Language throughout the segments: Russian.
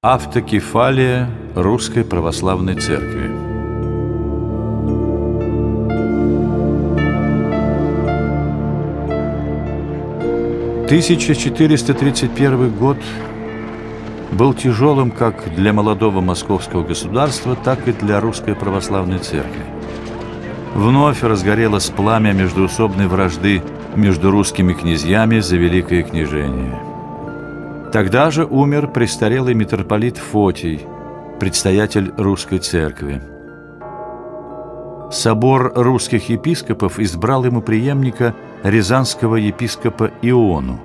Автокефалия Русской Православной Церкви Тысяча четыреста тридцать первый год был тяжелым как для молодого московского государства, так и для Русской Православной Церкви. Вновь разгорелось пламя междуусобной вражды между русскими князьями за Великое княжение – Тогда же умер престарелый митрополит Фотий, предстоятель русской церкви. Собор русских епископов избрал ему преемника рязанского епископа Иону.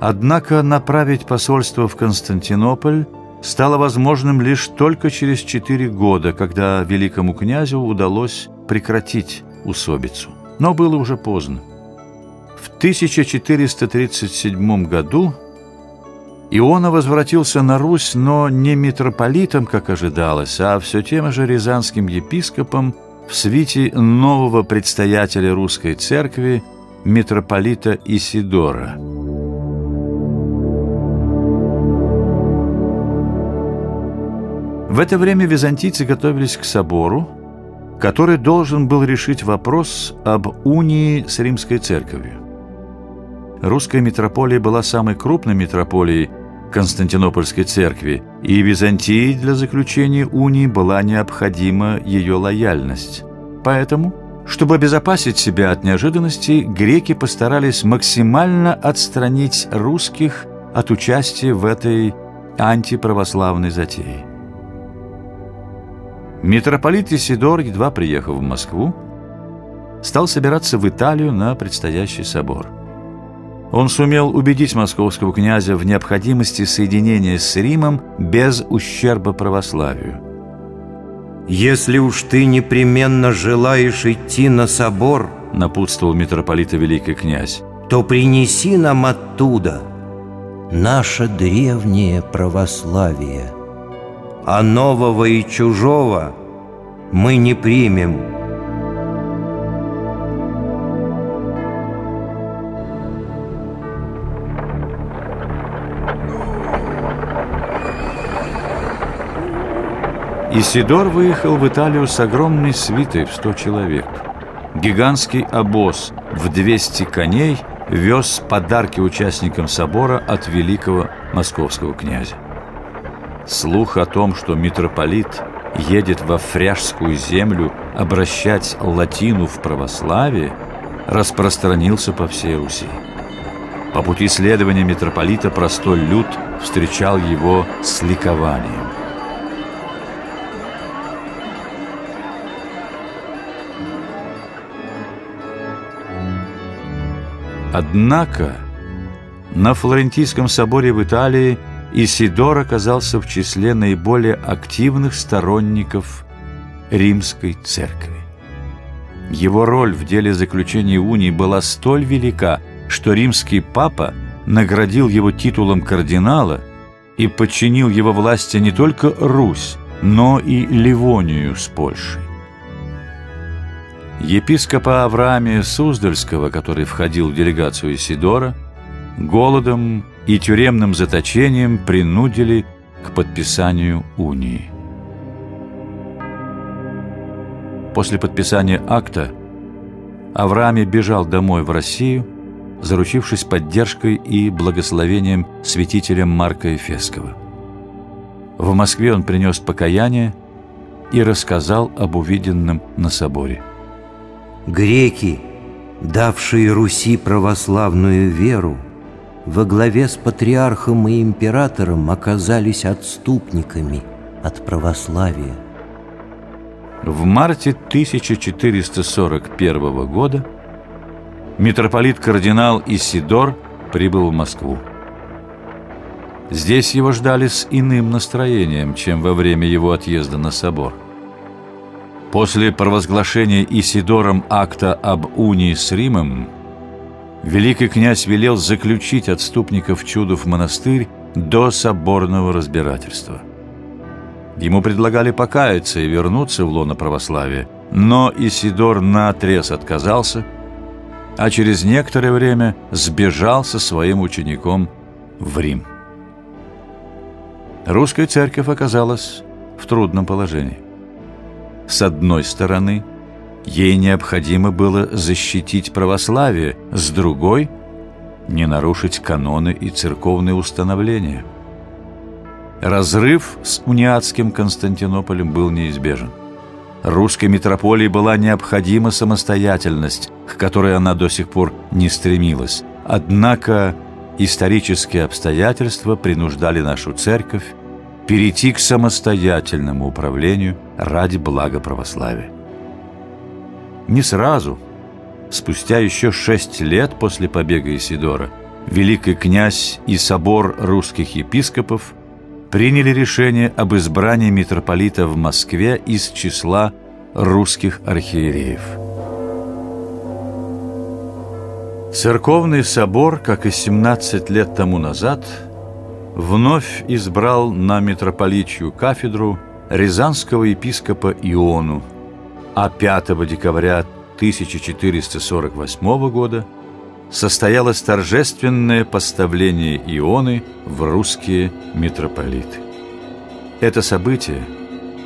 Однако направить посольство в Константинополь стало возможным лишь только через четыре года, когда великому князю удалось прекратить усобицу. Но было уже поздно. В 1437 году Иона возвратился на Русь, но не митрополитом, как ожидалось, а все тем же рязанским епископом в свите нового предстоятеля русской церкви, митрополита Исидора. В это время византийцы готовились к собору, который должен был решить вопрос об унии с римской церковью. Русская митрополия была самой крупной митрополией Константинопольской церкви, и Византии для заключения унии была необходима ее лояльность. Поэтому, чтобы обезопасить себя от неожиданностей, греки постарались максимально отстранить русских от участия в этой антиправославной затее. Митрополит Исидор, едва приехав в Москву, стал собираться в Италию на предстоящий собор – он сумел убедить московского князя в необходимости соединения с Римом без ущерба православию. «Если уж ты непременно желаешь идти на собор, — напутствовал митрополита великий князь, — то принеси нам оттуда наше древнее православие, а нового и чужого мы не примем». Исидор выехал в Италию с огромной свитой в 100 человек. Гигантский обоз в 200 коней вез подарки участникам собора от великого московского князя. Слух о том, что митрополит едет во фряжскую землю обращать латину в православие, распространился по всей Руси. По пути следования митрополита простой люд встречал его с ликованием. Однако на Флорентийском соборе в Италии Исидор оказался в числе наиболее активных сторонников римской церкви. Его роль в деле заключения унии была столь велика, что римский папа наградил его титулом кардинала и подчинил его власти не только Русь, но и Ливонию с Польшей. Епископа Авраамия Суздальского, который входил в делегацию Сидора, голодом и тюремным заточением принудили к подписанию унии. После подписания акта Авраамий бежал домой в Россию, заручившись поддержкой и благословением святителя Марка Ефесского. В Москве он принес покаяние и рассказал об увиденном на соборе – Греки, давшие Руси православную веру, во главе с патриархом и императором оказались отступниками от православия. В марте 1441 года митрополит-кардинал Исидор прибыл в Москву. Здесь его ждали с иным настроением, чем во время его отъезда на собор – После провозглашения Исидором акта об унии с Римом, великий князь велел заключить отступников чуду в монастырь до соборного разбирательства. Ему предлагали покаяться и вернуться в лоно православия, но Исидор наотрез отказался, а через некоторое время сбежал со своим учеником в Рим. русская церковь оказалась в трудном положении. С одной стороны, ей необходимо было защитить православие, с другой – не нарушить каноны и церковные установления. Разрыв с униатским Константинополем был неизбежен. Русской митрополии была необходима самостоятельность, к которой она до сих пор не стремилась. Однако исторические обстоятельства принуждали нашу церковь перейти к самостоятельному управлению ради блага православия. Не сразу, спустя еще шесть лет после побега Исидора, великий князь и собор русских епископов приняли решение об избрании митрополита в Москве из числа русских архиереев. Церковный собор, как и 17 лет тому назад, вновь избрал на митрополичью кафедру рязанского епископа Иону, а 5 декабря 1448 года состоялось торжественное поставление Ионы в русские митрополиты. Это событие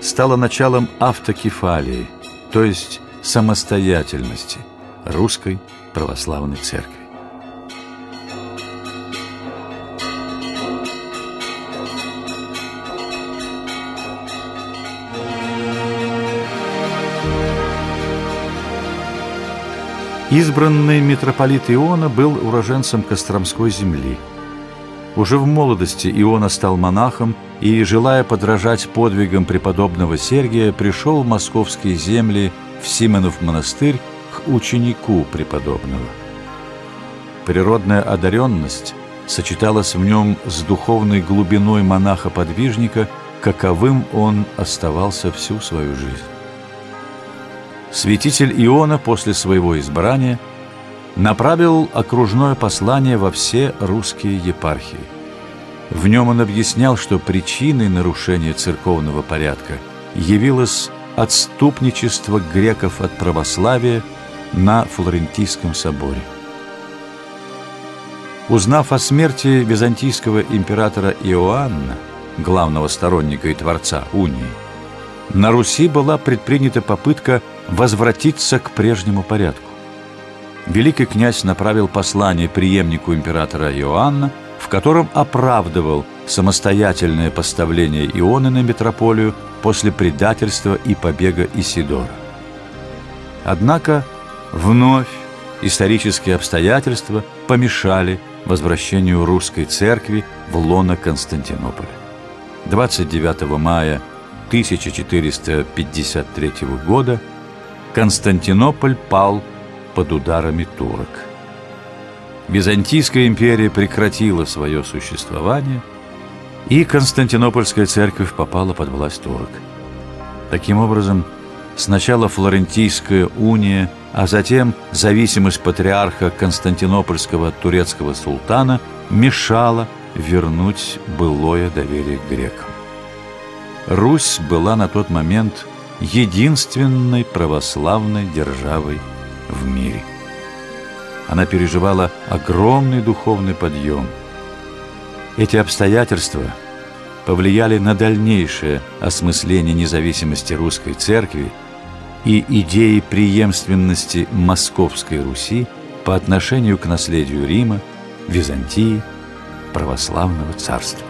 стало началом автокефалии, то есть самостоятельности русской православной церкви. Избранный митрополит Иона был уроженцем Костромской земли. Уже в молодости Иона стал монахом и, желая подражать подвигам преподобного Сергия, пришел в московские земли в Симонов монастырь к ученику преподобного. Природная одаренность сочеталась в нем с духовной глубиной монаха-подвижника, каковым он оставался всю свою жизнь. Святитель Иона после своего избрания направил окружное послание во все русские епархии. В нем он объяснял, что причиной нарушения церковного порядка явилось отступничество греков от православия на Флорентийском соборе. Узнав о смерти византийского императора Иоанна, главного сторонника и творца унии, на Руси была предпринята попытка возвратиться к прежнему порядку. Великий князь направил послание преемнику императора Иоанна, в котором оправдывал самостоятельное поставление Ионы на метрополию после предательства и побега Исидора. Однако вновь исторические обстоятельства помешали возвращению русской церкви в лоно Константинополя. 29 мая 1453 года Константинополь пал под ударами турок. Византийская империя прекратила свое существование, и Константинопольская церковь попала под власть турок. Таким образом, сначала Флорентийская уния, а затем зависимость патриарха Константинопольского от турецкого султана мешала вернуть былое доверие к грекам. Русь была на тот момент единственной православной державой в мире. Она переживала огромный духовный подъем. Эти обстоятельства повлияли на дальнейшее осмысление независимости русской церкви и идеи преемственности Московской Руси по отношению к наследию Рима, Византии, православного царства.